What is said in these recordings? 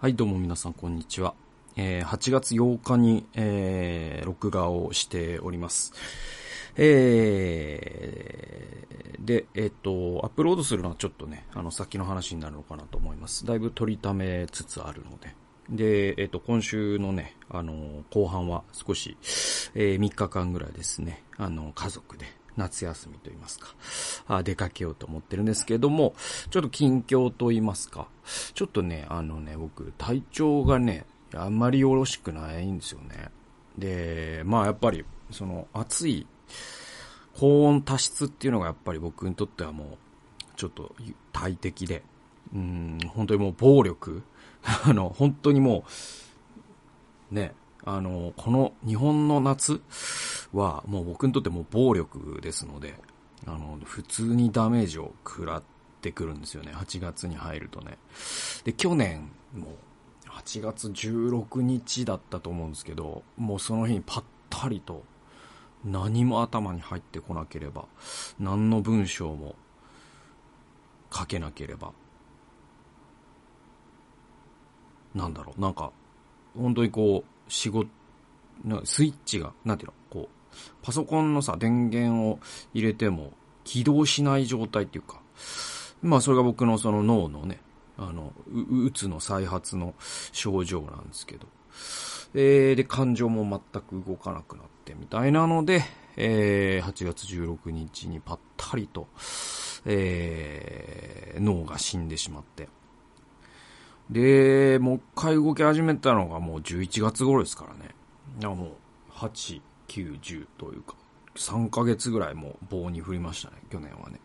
はい、どうも皆さん、こんにちは。えー、8月8日に、えー、録画をしております。えー、で、えっ、と、アップロードするのはちょっとね、あの、先の話になるのかなと思います。だいぶ取りためつつあるので。で、えっ、と、今週のね、あの、後半は少し、えー、3日間ぐらいですね、あの、家族で、夏休みと言いますか、あ出かけようと思ってるんですけども、ちょっと近況と言いますか、ちょっとね、あのね、僕、体調がね、あんまりよろしくないんですよね。で、まあやっぱり、その、暑い、高温多湿っていうのがやっぱり僕にとってはもう、ちょっと大敵で、うん、本当にもう暴力。あの、本当にもう、ね、あの、この日本の夏はもう僕にとってもう暴力ですので、あの、普通にダメージを食らってくるんですよね。8月に入るとね。で、去年も8月16日だったと思うんですけど、もうその日にパッタリと何も頭に入ってこなければ、何の文章も書けなければ、なんだろう、なんか、本当にこう、仕事、スイッチが、なんていうの、こう、パソコンのさ、電源を入れても起動しない状態っていうか、まあそれが僕のその脳のね、あの、う、うつの再発の症状なんですけど、えー、で、感情も全く動かなくなってみたいなので、えー、8月16日にぱったりと、えー、脳が死んでしまって、で、もう一回動き始めたのがもう11月頃ですからね。いやもう、8、9、10というか、3ヶ月ぐらいもう棒に振りましたね、去年はね。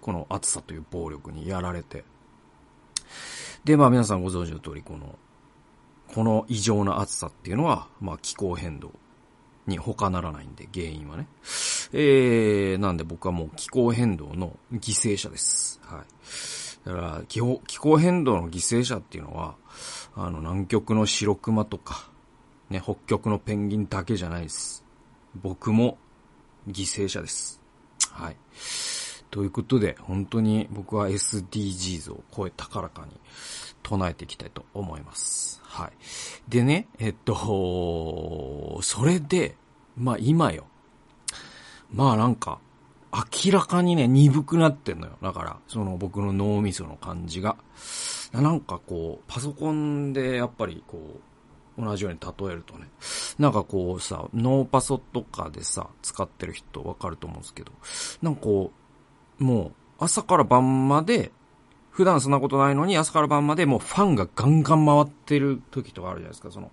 この暑さという暴力にやられて。で、まあ皆さんご存知の通り、この、この異常な暑さっていうのは、まあ気候変動に他ならないんで、原因はね。えー、なんで僕はもう気候変動の犠牲者です。はい。だから気候、気候変動の犠牲者っていうのは、あの、南極の白熊とか、ね、北極のペンギンだけじゃないです。僕も犠牲者です。はい。ということで、本当に僕は SDGs を超え高らかに唱えていきたいと思います。はい。でね、えっと、それで、まあ今よ。まあなんか、明らかにね、鈍くなってんのよ。だから、その僕の脳みその感じが。なんかこう、パソコンでやっぱりこう、同じように例えるとね、なんかこうさ、ノーパソとかでさ、使ってる人わかると思うんですけど、なんかこう、もう、朝から晩まで、普段そんなことないのに朝から晩までもうファンがガンガン回ってる時とかあるじゃないですか、その、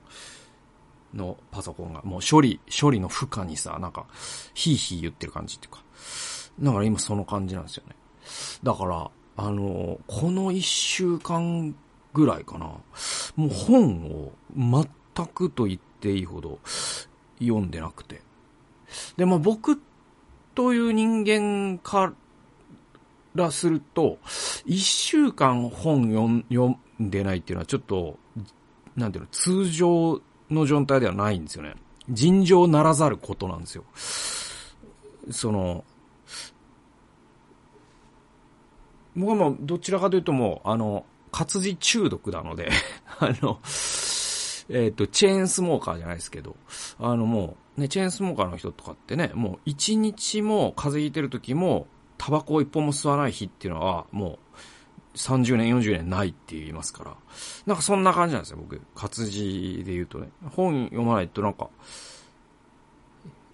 のパソコンが。もう処理、処理の負荷にさ、なんか、ヒーヒー言ってる感じっていうか。だから今その感じなんですよね。だから、あの、この一週間ぐらいかな。もう本を全くと言っていいほど読んでなくて。で、まあ僕という人間からすると、一週間本読ん読んでないっていうのはちょっと、なんていうの、通常の状態ではないんですよね。尋常ならざることなんですよ。その、僕はもうどちらかというともう、あの、活字中毒なので、あの、えっ、と、チェーンスモーカーじゃないですけど、あのもう、ね、チェーンスモーカーの人とかってね、もう一日も風邪ひいてる時も、タバコを一本も吸わない日っていうのは、もう、30年、40年ないって言いますから、なんかそんな感じなんですよ、僕。活字で言うとね。本読まないとなんか、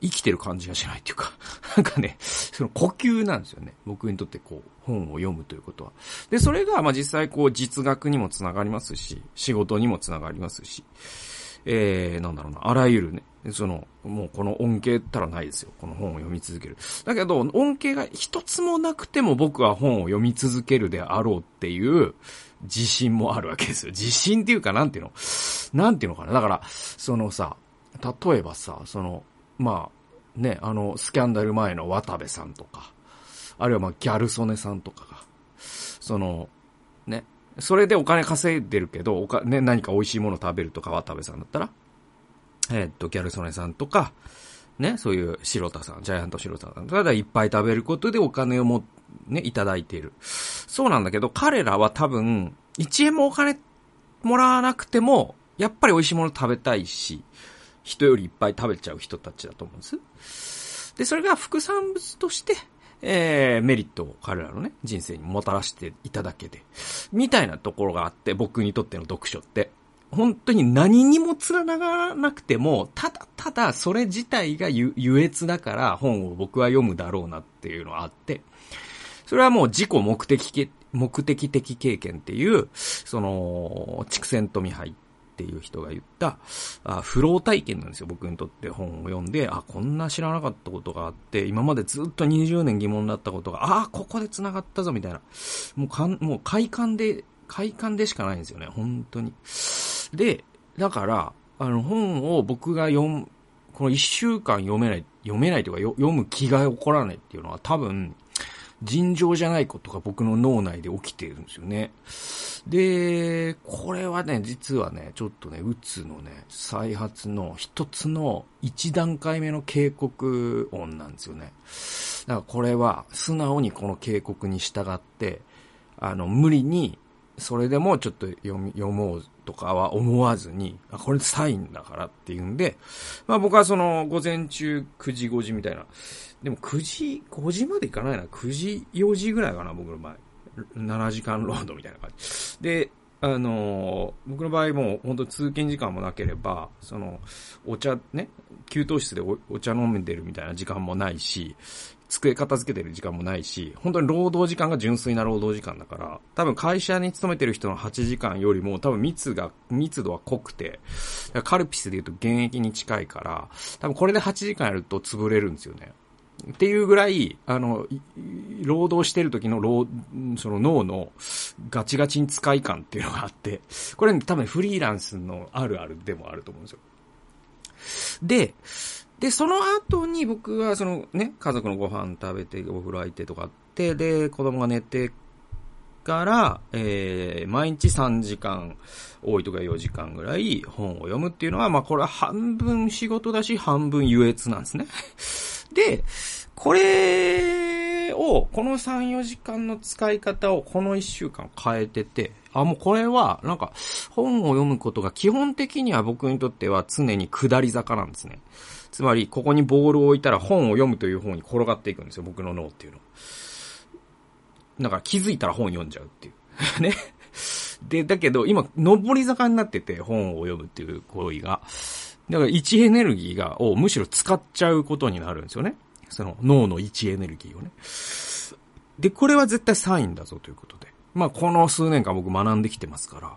生きてる感じがしないっていうか、なんかね、その呼吸なんですよね。僕にとってこう、本を読むということは。で、それが、ま実際こう、実学にもつながりますし、仕事にもつながりますし、えー、なんだろうな、あらゆるね、その、もうこの恩恵ったらないですよ。この本を読み続ける。だけど、恩恵が一つもなくても僕は本を読み続けるであろうっていう自信もあるわけですよ。自信っていうか、なんていうの？なんていうのかな？だから、そのさ、例えばさ、その、まあ、ね、あの、スキャンダル前の渡部さんとか、あるいはまあ、ギャル曽根さんとかが、その、ね、それでお金稼いでるけど、おか、ね、何か美味しいもの食べるとか渡部さんだったら、えーっと、ギャル曽根さんとか、ね、そういう白田さん、ジャイアント白田さんとかでいっぱい食べることでお金をも、ね、いただいている。そうなんだけど、彼らは多分、1円もお金もらわなくても、やっぱり美味しいもの食べたいし、人よりいっぱい食べちゃう人たちだと思うんです。で、それが副産物として、えー、メリットを彼らのね、人生にもたらしていただけで、みたいなところがあって、僕にとっての読書って、本当に何にもつながらなくても、ただただそれ自体が優越だから本を僕は読むだろうなっていうのがあって、それはもう自己目的、目的的経験っていう、その、畜生富杯っていう人が言った、あフロー体験なんですよ、僕にとって本を読んで、あ、こんな知らなかったことがあって、今までずっと20年疑問だったことが、ああ、ここで繋がったぞ、みたいな。もうかん、もう快感で、快感でしかないんですよね、本当に。で、だから、あの、本を僕が読む、この一週間読めない、読めないというか読む気が起こらないっていうのは多分、尋常じゃないことが僕の脳内で起きているんですよね。で、これはね、実はね、ちょっとね、うつのね、再発の一つの一段階目の警告音なんですよね。だからこれは素直にこの警告に従って、あの、無理に、それでもちょっと読み、読もうとかは思わずに、あ、これサインだからっていうんで、まあ僕はその午前中9時5時みたいな、でも9時、5時までいかないな、9時4時ぐらいかな、僕の場合。7時間労働みたいな感じ。で、あの僕の場合も本当通勤時間もなければ、その、お茶ね、給湯室でお茶飲んでるみたいな時間もないし、机片付けてる時間もないし、本当に労働時間が純粋な労働時間だから、多分会社に勤めてる人の8時間よりも多分密が、密度は濃くて、カルピスで言うと現役に近いから、多分これで8時間やると潰れるんですよね。っていうぐらい、あの、労働してる時の労、その脳のガチガチに使い感っていうのがあって、これ、多分フリーランスのあるあるでもあると思うんですよ。で、で、その後に僕はそのね、家族のご飯食べてお風呂入ってとかって、で、子供が寝てから、えー、毎日3時間、多いとか4時間ぐらい本を読むっていうのは、まあこれは半分仕事だし、半分優越なんですね。で、これを、この3、4時間の使い方をこの1週間変えてて、あ、もうこれは、なんか、本を読むことが基本的には僕にとっては常に下り坂なんですね。つまり、ここにボールを置いたら本を読むという方に転がっていくんですよ、僕の脳っていうの。だから気づいたら本読んじゃうっていう。ね。で、だけど今、上り坂になってて本を読むっていう行為が。だから位置エネルギーが、をむしろ使っちゃうことになるんですよね。その脳の位置エネルギーをね。で、これは絶対サインだぞということで。まあ、この数年間僕学んできてますから、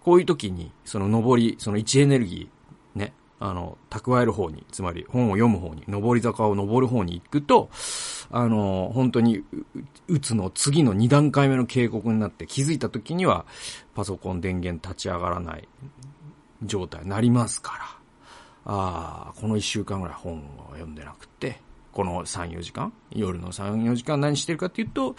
こういう時に、その上り、その位置エネルギー、ね、あの、蓄える方に、つまり本を読む方に、上り坂を登る方に行くと、あの、本当に、ううつの次の2段階目の警告になって気づいた時には、パソコン電源立ち上がらない状態になりますから、ああ、この1週間ぐらい本を読んでなくて、この3、4時間夜の3、4時間何してるかっていうと、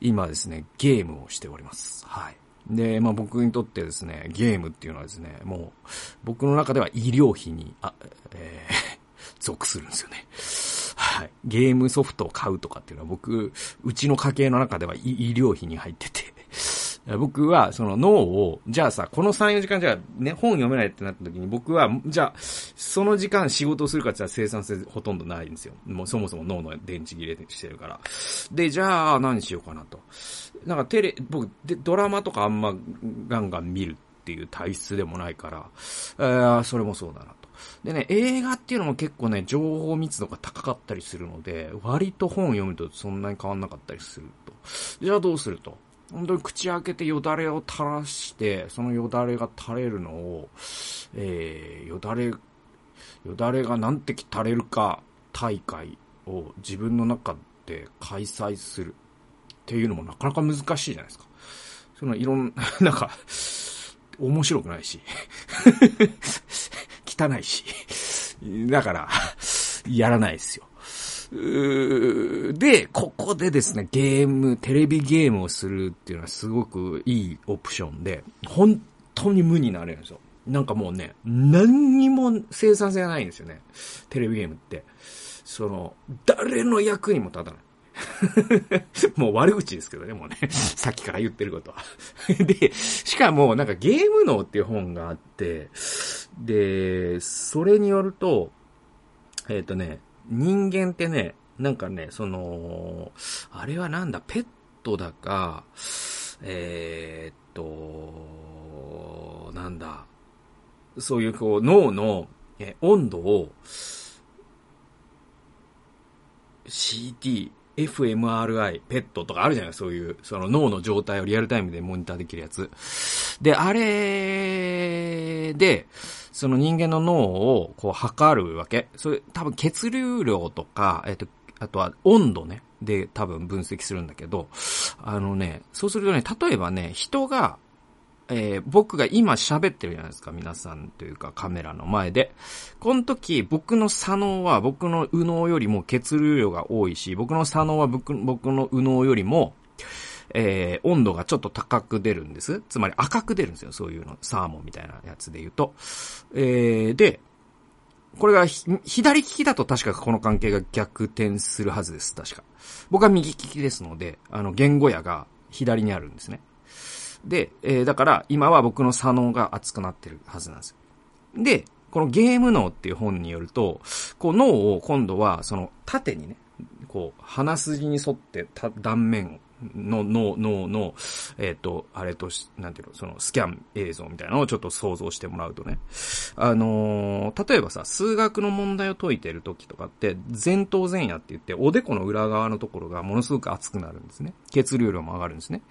今ですね、ゲームをしております。はい。で、まあ僕にとってですね、ゲームっていうのはですね、もう、僕の中では医療費に、あ、えー、属するんですよね。はい。ゲームソフトを買うとかっていうのは僕、うちの家計の中では医療費に入ってて、僕はその脳を、じゃあさ、この3、4時間じゃあね、本読めないってなった時に僕は、じゃあ、その時間仕事をするかって言ったら生産性ほとんどないんですよ。もうそもそも脳の電池切れしてるから。で、じゃあ何しようかなと。なんかテレ、僕、でドラマとかあんまガンガン見るっていう体質でもないから、えー、それもそうだなと。でね、映画っていうのも結構ね、情報密度が高かったりするので、割と本を読むとそんなに変わんなかったりすると。じゃあどうすると？本当に口開けてよだれを垂らして、そのよだれが垂れるのを、えー、よだれ、よだれが何滴垂れるか大会を自分の中で開催するっていうのもなかなか難しいじゃないですか。そのいろん、なんか、面白くないし、汚いし、だから、やらないですよ。で、ここでですね、ゲーム、テレビゲームをするっていうのはすごくいいオプションで、本当に無になれるんですよ。なんかもうね、何にも生産性がないんですよね。テレビゲームって。その、誰の役にも立たない。もう悪口ですけどね、もうね。さっきから言ってることは。で、しかも、なんかゲーム脳っていう本があって、で、それによると、えっ、ー、とね、人間ってね、なんかね、その、あれはなんだ、ペットだか、えー、っと、なんだ、そういうこう脳のえ温度を CT、fMRI、ペットとかあるじゃないそういう、その脳の状態をリアルタイムでモニターできるやつ。で、あれで、その人間の脳をこう測るわけ。それ多分血流量とか、えっと、あとは温度ね。で多分分析するんだけど、あのね、そうするとね、例えばね、人がえー、僕が今喋ってるじゃないですか、皆さんというかカメラの前で。この時、僕の左脳は僕の右脳よりも血流量が多いし、僕の左脳は僕僕の右脳よりも、えー、温度がちょっと高く出るんです。つまり赤く出るんですよ、そういうの。サーモンみたいなやつで言うと。えー、で、これが左利きだと確かこの関係が逆転するはずです、確か。僕は右利きですので、あの、言語野が左にあるんですね。で、えー、だから今は僕の左脳が熱くなってるはずなんですよ。で、このゲーム脳っていう本によると、こう脳を今度はその縦にね、こう鼻筋に沿って断面をの脳、脳の、えっ、ー、と、あれとし、なんていうの、そのスキャン映像みたいなのをちょっと想像してもらうとね。あのー、例えばさ、数学の問題を解いてる時とかって、前頭前野って言って、おでこの裏側のところがものすごく熱くなるんですね。血流量も上がるんですね。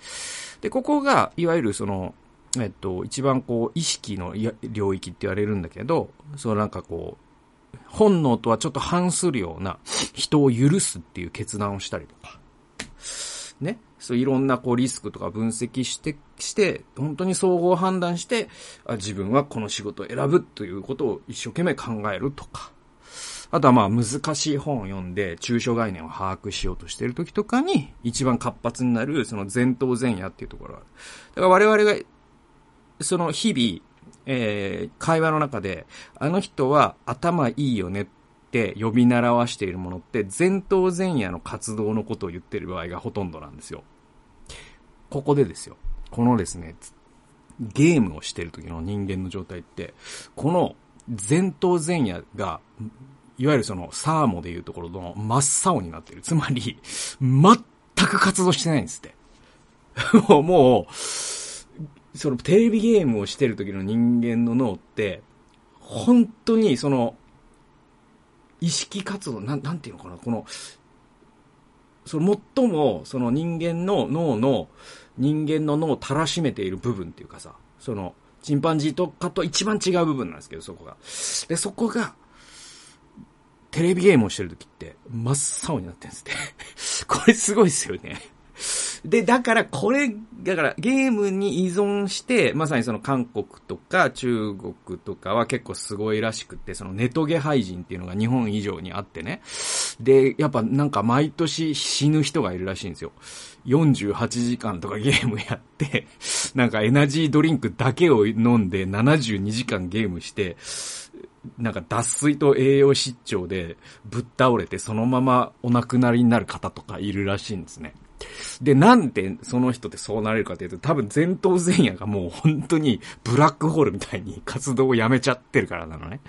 で、ここが、いわゆるその、えっと、一番こう、意識の領域って言われるんだけど、そのなんかこう、本能とはちょっと反するような人を許すっていう決断をしたりとか、ね。そういろんなこうリスクとか分析して、して、本当に総合判断して、あ自分はこの仕事を選ぶということを一生懸命考えるとか。あとはまあ難しい本を読んで抽象概念を把握しようとしている時とかに一番活発になるその前頭前野っていうところがある。だから我々がその日々、えー、会話の中であの人は頭いいよねて呼び習わしているものって前頭前野の活動のことを言ってる場合がほとんどなんですよ。ここでですよ。このですね、ゲームをしてる時の人間の状態って、この前頭前野が、いわゆるそのサーモでいうところの真っ青になってる。つまり、全く活動してないんですって。もう、そのテレビゲームをしてる時の人間の脳って、本当にその意識活動、なん、なんていうのかな、この、その最も、その人間の脳の、人間の脳をたらしめている部分っていうかさ、その、チンパンジーとかと一番違う部分なんですけど、そこが。で、そこが、テレビゲームをしてる時って、真っ青になってるんですって。これすごいですよね。で、だからこれ、だからゲームに依存して、まさにその韓国とか中国とかは結構すごいらしくて、そのネトゲ廃人っていうのが日本以上にあってね。で、やっぱなんか毎年死ぬ人がいるらしいんですよ。48時間とかゲームやって、なんかエナジードリンクだけを飲んで72時間ゲームして、なんか脱水と栄養失調でぶっ倒れてそのままお亡くなりになる方とかいるらしいんですね。で、なんでその人ってそうなれるかというと、多分前頭前野がもう本当にブラックホールみたいに活動をやめちゃってるからなのね。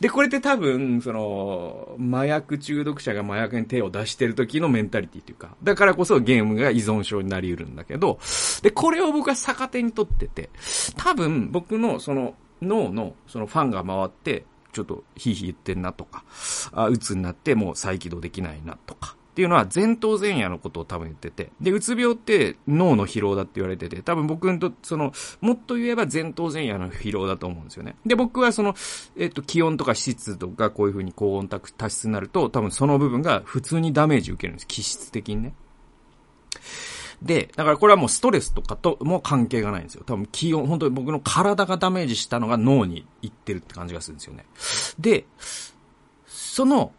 で、これって多分、その、麻薬中毒者が麻薬に手を出してる時のメンタリティっていうか、だからこそゲームが依存症になり得るんだけど、で、これを僕は逆手にとってて、多分僕のその脳のそのファンが回って、ちょっとヒーヒー言ってんなとか、あ、鬱になってもう再起動できないなとか、っていうのは前頭前野のことを多分言ってて、で、うつ病って脳の疲労だって言われてて、多分僕と、その、もっと言えば前頭前野の疲労だと思うんですよね。で、僕はその、えっと、気温とか湿度がこういう風に高温多湿になると、多分その部分が普通にダメージ受けるんです。気質的にね。で、だからこれはもうストレスとかとも関係がないんですよ。多分気温、本当に僕の体がダメージしたのが脳に行ってるって感じがするんですよね。で、その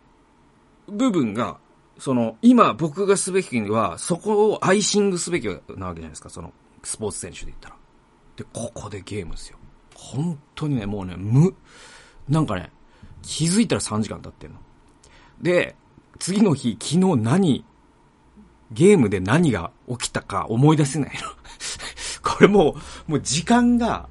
部分がその、今僕がすべきには、そこをアイシングすべきなわけじゃないですか、その、スポーツ選手で言ったら。で、ここでゲームですよ。本当にね、もうね、無、なんかね、気づいたら3時間経ってんの。で、次の日、昨日何ゲームで何が起きたか思い出せないの。これもう、もう時間が、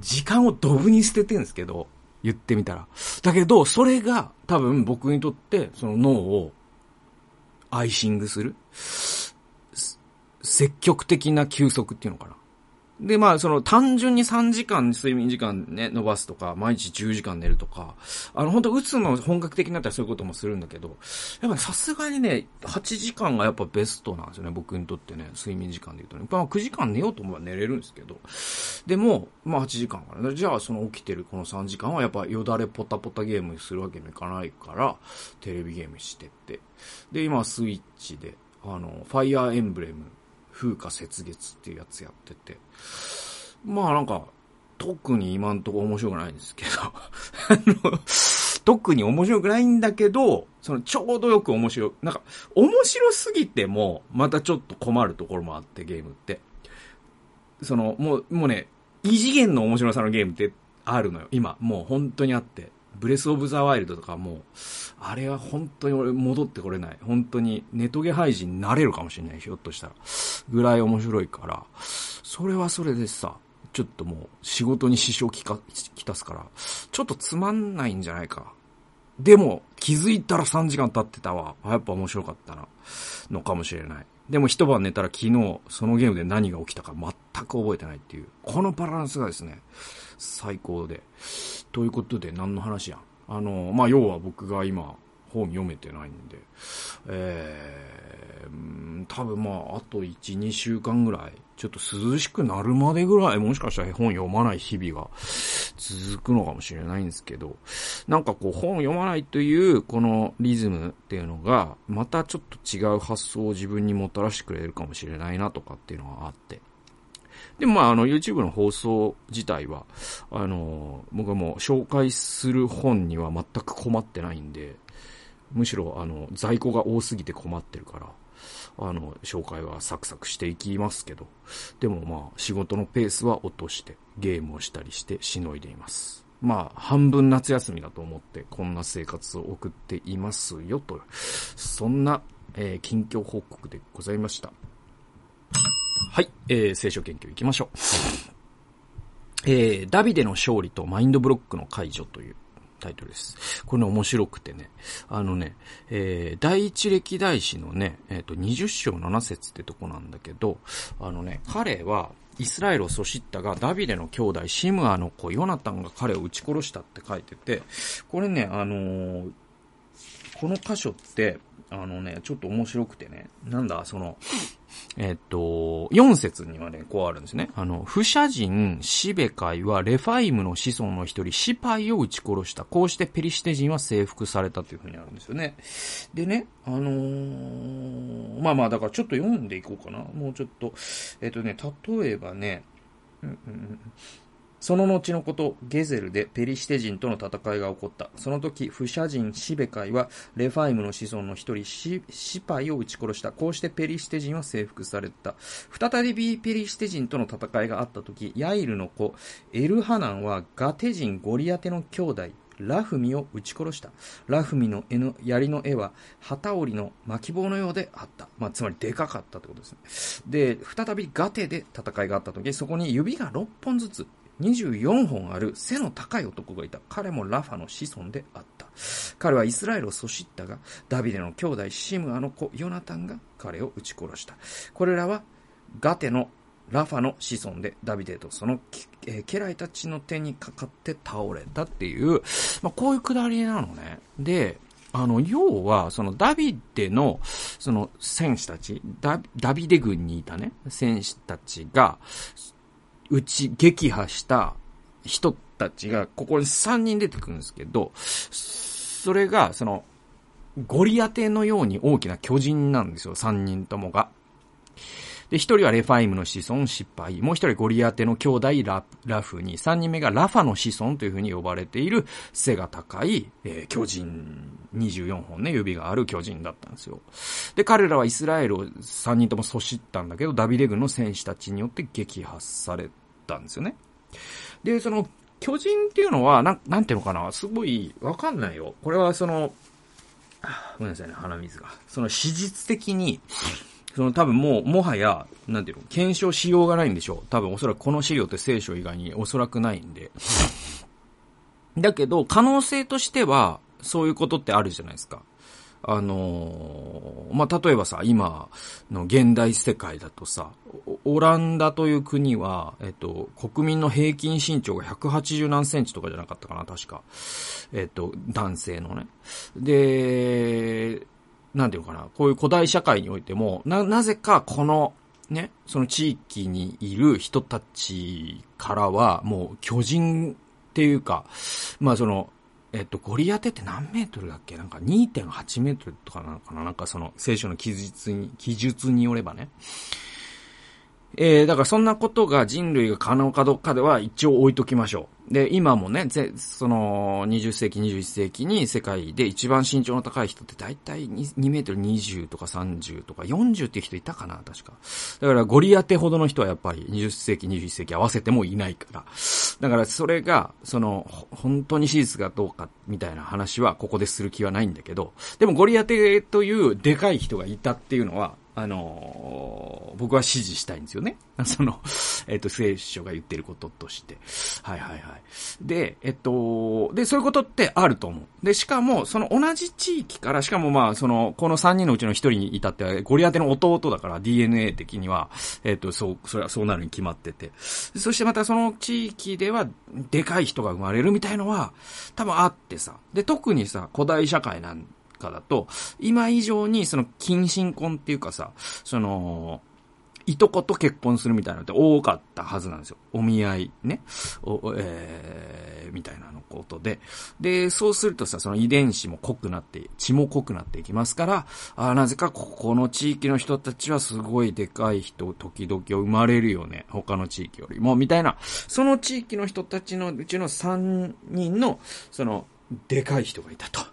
時間をドブに捨ててるんですけど、言ってみたら。だけど、それが多分僕にとってその脳をアイシングする？積極的な休息っていうのかな？で、まあ、その、単純に3時間睡眠時間ね、伸ばすとか、毎日10時間寝るとか、あの、本当打つの本格的になったらそういうこともするんだけど、やっぱさすがにね、8時間がやっぱベストなんですよね、僕にとってね、睡眠時間で言うとね。まあ、9時間寝ようと思えば寝れるんですけど、でも、まあ、8時間からね、じゃあ、その起きてるこの3時間はやっぱよだれポタポタゲームするわけにもいかないから、テレビゲームしてって。で、今、スイッチで、あの、ファイアーエンブレム、風化雪月っていうやつやってて。まあなんか、特に今んとこ面白くないんですけどあの、特に面白くないんだけど、そのちょうどよく面白い。なんか、面白すぎても、またちょっと困るところもあって、ゲームって。その、もう、もうね、異次元の面白さのゲームってあるのよ。今、もう本当にあって。ブレスオブザワイルドとかも、あれは本当に俺戻ってこれない。本当にネトゲ廃人になれるかもしれない、ひょっとしたら。ぐらい面白いから、それはそれでさ、ちょっともう仕事に支障きか、きたすから、ちょっとつまんないんじゃないか。でも、気づいたら3時間経ってたわ。やっぱ面白かったな。のかもしれない。でも一晩寝たら昨日、そのゲームで何が起きたか全く覚えてないっていう。このバランスがですね、最高で。ということで何の話やん。あの、まあ、要は僕が今、本読めてないんで、えー、多分まあ、あと1、2週間ぐらい、ちょっと涼しくなるまでぐらい、もしかしたら本読まない日々が続くのかもしれないんですけど、なんかこう本読まないというこのリズムっていうのが、またちょっと違う発想を自分にもたらしてくれるかもしれないなとかっていうのがあって、でもまあ、あの、YouTube の放送自体は、あの、僕はもう紹介する本には全く困ってないんで、むしろ、あの、在庫が多すぎて困ってるから、あの、紹介はサクサクしていきますけど、でもまあ、仕事のペースは落として、ゲームをしたりしてしのいでいます。まあ、半分夏休みだと思って、こんな生活を送っていますよ、と。そんな、えー、近況報告でございました。はい、えー、聖書研究行きましょう。えー、ダビデの勝利とマインドブロックの解除というタイトルです。これね、面白くてね、あのね、えー、第一歴代史のね、えっ、ー、と、20章7節ってとこなんだけど、あのね、彼は、イスラエルを阻止ったが、ダビデの兄弟、シムアの子、ヨナタンが彼を撃ち殺したって書いてて、これね、あのー、この箇所って、あのね、ちょっと面白くてね、なんだ、その、えっと、4節にはね、こうあるんですね。あの、不写人、シベカイはレファイムの子孫の一人、シパイを撃ち殺した。こうしてペリシテ人は征服されたというふうにあるんですよね。でね、あのー、まあまあ、だからちょっと読んでいこうかな。もうちょっと、えっとね、例えばね、うんうんうんその後のこと、ゲゼルでペリシテ人との戦いが起こった。その時、フシャ人シベカイは、レファイムの子孫の一人シ、シパイを撃ち殺した。こうしてペリシテ人は征服された。再びペリシテ人との戦いがあった時、ヤイルの子、エルハナンはガテ人ゴリアテの兄弟、ラフミを撃ち殺した。ラフミの柄の槍の柄は、機織りの巻棒のようであった。まあ、つまりでかかったってことですね。で、再びガテで戦いがあった時、そこに指が6本ずつ24本ある背の高い男がいた。彼もラファの子孫であった。彼はイスラエルを阻止ったが、ダビデの兄弟シムアの子ヨナタンが彼を撃ち殺した。これらはガテのラファの子孫でダビデとその家来たちの手にかかって倒れたっていう、まあ、こういうくだりなのね。で、あの、要は、そのダビデの、その戦士たち、ダビデ軍にいたね、戦士たちが、打ち、撃破した人たちが、ここに3人出てくるんですけど、それが、その、ゴリアテのように大きな巨人なんですよ、3人ともが。で、一人はレファイムの子孫、失敗。もう一人ゴリアテの兄弟ラ、ラフに。三人目がラファの子孫というふうに呼ばれている背が高い、えー、巨人。24本ね、指がある巨人だったんですよ。で、彼らはイスラエルを三人とも阻止ったんだけど、ダビデ軍の戦士たちによって撃破されたんですよね。で、その、巨人っていうのは、なん、なんていうのかな、すごい、わかんないよ。これはその、ごめんなさいね、鼻水が。その史実的に、その多分もう、もはや、なんていうの、検証しようがないんでしょう。多分おそらくこの資料って聖書以外におそらくないんで。だけど、可能性としては、そういうことってあるじゃないですか。あのー、まあ、例えばさ、今の現代世界だとさ、オランダという国は、えっと、国民の平均身長が180何センチとかじゃなかったかな、確か。えっと、男性のね。で、なんていうのかな、こういう古代社会においても、な、なぜかこの、ね、その地域にいる人たちからは、もう巨人っていうか、まあその、えっと、ゴリアテって何メートルだっけ？なんか2.8メートルとかなのかな？なんかその聖書の記述に、記述によればね。えー、だからそんなことが人類が可能かどうかでは一応置いときましょう。で、今もね、ぜ、その、20世紀、21世紀に世界で一番身長の高い人って大体 2, 2メートル20とか30とか40っていう人いたかな確か。だからゴリアテほどの人はやっぱり20世紀、21世紀合わせてもいないから。だからそれが、その、本当に史実がどうかみたいな話はここでする気はないんだけど、でもゴリアテというでかい人がいたっていうのは、あの、僕は支持したいんですよね。その、えっ、と、聖書が言ってることとして。はいはいはい。で、えっと、で、そういうことってあると思う。で、しかも、その同じ地域から、しかもまあ、その、この3人のうちの1人に至っては、ゴリアテの弟だから DNA 的には、えっと、そう、それはそうなるに決まってて。そしてまたその地域では、でかい人が生まれるみたいのは、多分あってさ。で、特にさ、古代社会なんかだと、今以上にその近親婚っていうかさ、その、いとこと結婚するみたいなのって多かったはずなんですよ。お見合いね。お、えー、みたいなのことで。で、そうするとさ、その遺伝子も濃くなって、血も濃くなっていきますから、あなぜかここの地域の人たちはすごいでかい人、時々生まれるよね。他の地域よりも、みたいな。その地域の人たちのうちの3人の、その、でかい人がいたと。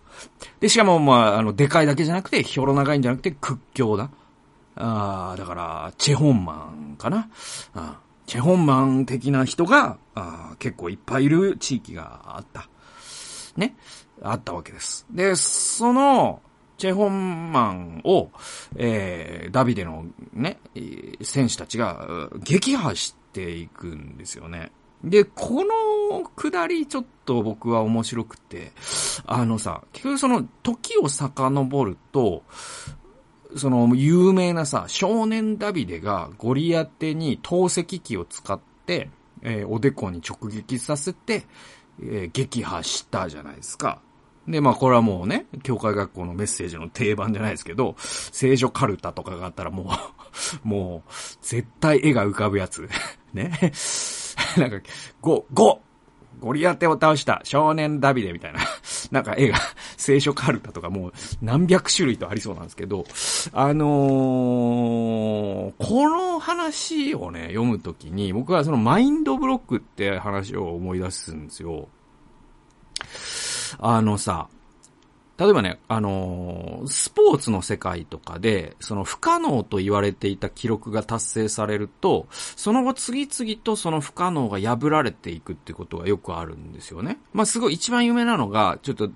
で、しかも、まあ、あの、でかいだけじゃなくて、ひょろ長いんじゃなくて、屈強だ。ああ、だから、チェホンマンかな。あチェホンマン的な人が、あ結構いっぱいいる地域があった。ね。あったわけです。で、その、チェホンマンを、えー、ダビデのね、選手たちが撃破していくんですよね。で、このくだりちょっと僕は面白くて、あのさ、結局その時を遡ると、その有名なさ、少年ダビデがゴリアテに透析機を使って、えー、おでこに直撃させて、えー、撃破したじゃないですか。で、まあこれはもうね、教会学校のメッセージの定番じゃないですけど、聖書カルタとかがあったらもう もう、絶対絵が浮かぶやつ。ね。なんか、5、5! ゴリアテを倒した少年ダビデみたいな、なんか絵が、聖書カルタとかもう何百種類とありそうなんですけど、あのー、この話をね、読むときに、僕はそのマインドブロックって話を思い出すんですよ。あのさ、例えばね、あのー、スポーツの世界とかで、その不可能と言われていた記録が達成されると、その後次々とその不可能が破られていくってことがよくあるんですよね。まあ、すごい一番有名なのが、ちょっと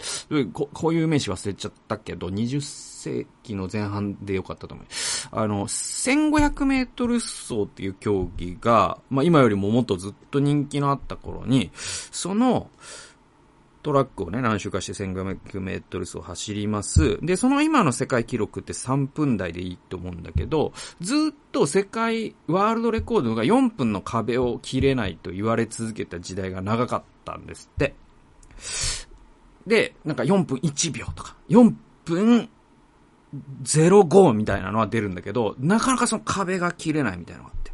こ、こういう名詞忘れちゃったけど、20世紀の前半でよかったと思う。あの、1500メートル走っていう競技が、まあ、今よりももっとずっと人気のあった頃に、その、トラックをね、何周かして1500メートル走走ります。で、その今の世界記録って3分台でいいと思うんだけど、ずっと世界ワールドレコードが4分の壁を切れないと言われ続けた時代が長かったんですって。で、なんか4分1秒とか、4分05みたいなのは出るんだけど、なかなかその壁が切れないみたいなのがあって。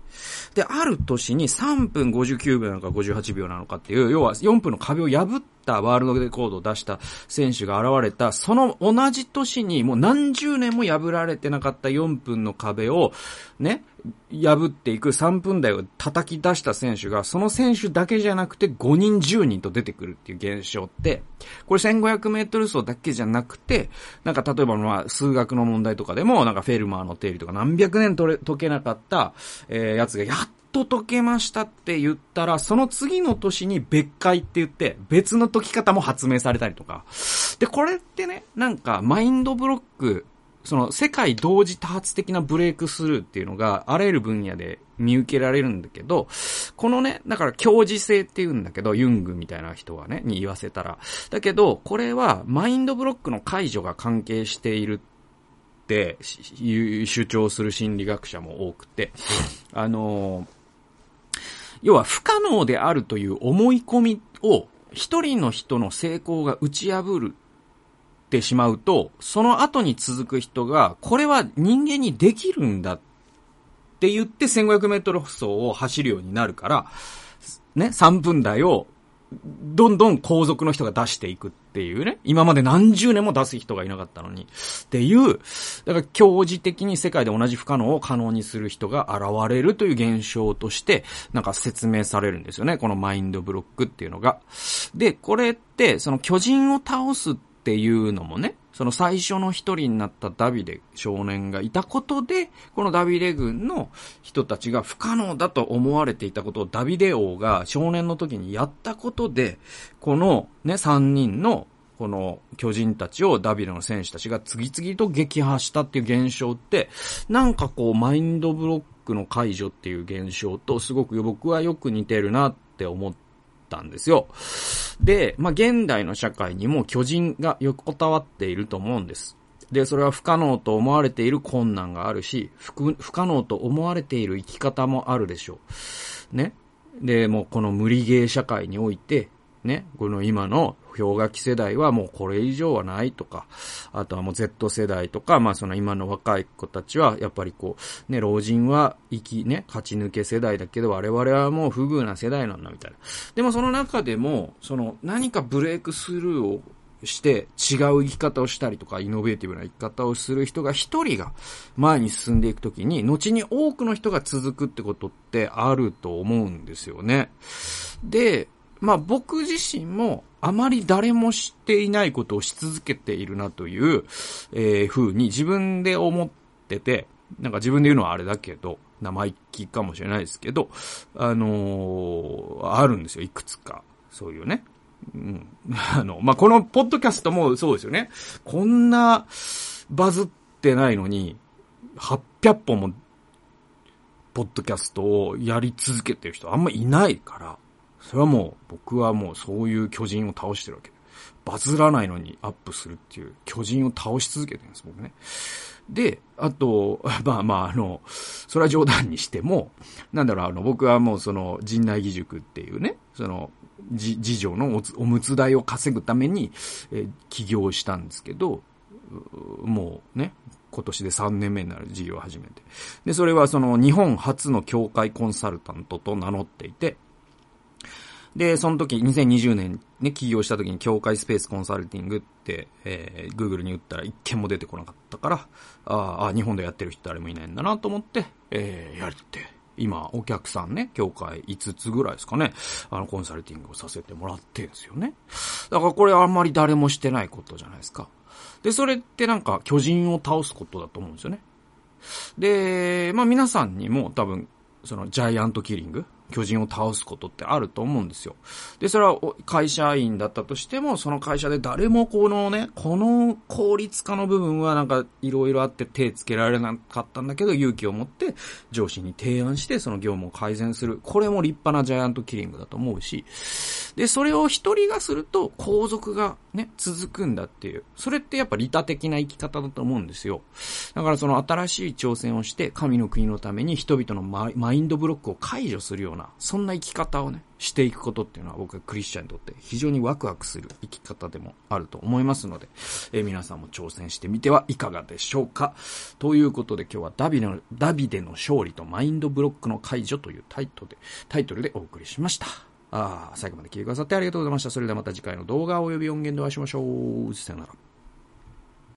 で、ある年に3分59秒なのか58秒なのかっていう、要は4分の壁を破ったワールドレコードを出した選手が現れた、その同じ年にもう何十年も破られてなかった4分の壁を、ね、破っていく3分台を叩き出した選手が、その選手だけじゃなくて5人10人と出てくるっていう現象って、これ1500メートル走だけじゃなくて、なんか例えばまあ数学の問題とかでも、なんかフェルマーの定理とか何百年解けなかった、えー、やつがやっと解けましたって言ったら、その次の年に別解って言って、別の解き方も発明されたりとか、で、これってね、なんか、マインドブロック、その世界同時多発的なブレイクスルーっていうのがあらゆる分野で見受けられるんだけど、このね、だから共時性って言うんだけど、ユングみたいな人はね、に言わせたら。だけど、これはマインドブロックの解除が関係しているって主張する心理学者も多くて、あの要は不可能であるという思い込みを一人の人の成功が打ち破るってしまうと、その後に続く人が、これは人間にできるんだって言って1500メートル走を走るようになるから、ね、3分台をどんどん皇族の人が出していくっていうね。今まで何十年も出す人がいなかったのに。っていう、だから教授的に世界で同じ不可能を可能にする人が現れるという現象として、なんか説明されるんですよね。このマインドブロックっていうのが。で、これって、その巨人を倒すっていうのもね、その最初の一人になったダビデ少年がいたことで、このダビデ軍の人たちが不可能だと思われていたことをダビデ王が少年の時にやったことで、このね、三人のこの巨人たちをダビデの選手たちが次々と撃破したっていう現象って、なんかこうマインドブロックの解除っていう現象とすごく僕はよく似てるなって思ってたんですよ。で、まあ、現代の社会にも巨人が横たわっていると思うんです。で、それは不可能と思われている困難があるし、不不可能と思われている生き方もあるでしょう。ね。で、もうこの無理ゲー社会において、ね、この今の氷河期世代はもうこれ以上はないとか、あとはもう Z 世代とか、まあその今の若い子たちは、やっぱりこう、ね、老人は生き、ね、勝ち抜け世代だけど、我々はもう不遇な世代なんだみたいな。でもその中でも、その何かブレイクスルーをして違う生き方をしたりとか、イノベーティブな生き方をする人が一人が前に進んでいくときに、後に多くの人が続くってことってあると思うんですよね。で、まあ僕自身もあまり誰も知っていないことをし続けているなという、えー、風に自分で思ってて、なんか自分で言うのはあれだけど、生意気かもしれないですけど、あのー、あるんですよ、いくつか。そういうね。うん。あの、まあ、このポッドキャストもそうですよね。こんなバズってないのに、800本も、ポッドキャストをやり続けてる人あんまいないから、それはもう、僕はもうそういう巨人を倒してるわけ。バズらないのにアップするっていう巨人を倒し続けてるんです、僕ね。で、あと、まあまあ、あの、それは冗談にしても、なんだろう、あの、僕はもうその、陣内義塾っていうね、その、じ、次女のおおむつ代を稼ぐために、え起業したんですけど、もうね、今年で3年目になる事業を始めて。で、それはその日本初の協会コンサルタントと名乗っていて、で、その時、2020年ね、起業した時に協会スペースコンサルティングって、えー、Google に打ったら一件も出てこなかったから、ああ、日本でやってる人誰もいないんだなと思って、えー、やるって。今、お客さんね、協会5つぐらいですかね、あの、コンサルティングをさせてもらってんですよね。だからこれあんまり誰もしてないことじゃないですか。で、それってなんか巨人を倒すことだと思うんですよね。で、まあ皆さんにも多分、そのジャイアントキリング巨人を倒すことってあると思うんですよ。で、それは会社員だったとしても、その会社で誰もこのね、この効率化の部分はなんか色々あって手つけられなかったんだけど、勇気を持って上司に提案してその業務を改善する。これも立派なジャイアントキリングだと思うし、で、それを一人がすると後続がね、続くんだっていう。それってやっぱ利他的な生き方だと思うんですよ。だからその新しい挑戦をして神の国のために人々のマインドブロックを解除するようなな、そんな生き方をね、していくことっていうのは僕はクリスチャンにとって非常にワクワクする生き方でもあると思いますので、えー、皆さんも挑戦してみてはいかがでしょうか。ということで今日はダビデの、ダビデの勝利とマインドブロックの解除というタイトルで、タイトルでお送りしました。ああ、最後まで聞いてくださってありがとうございました。それではまた次回の動画及び音源でお会いしましょう。さよなら。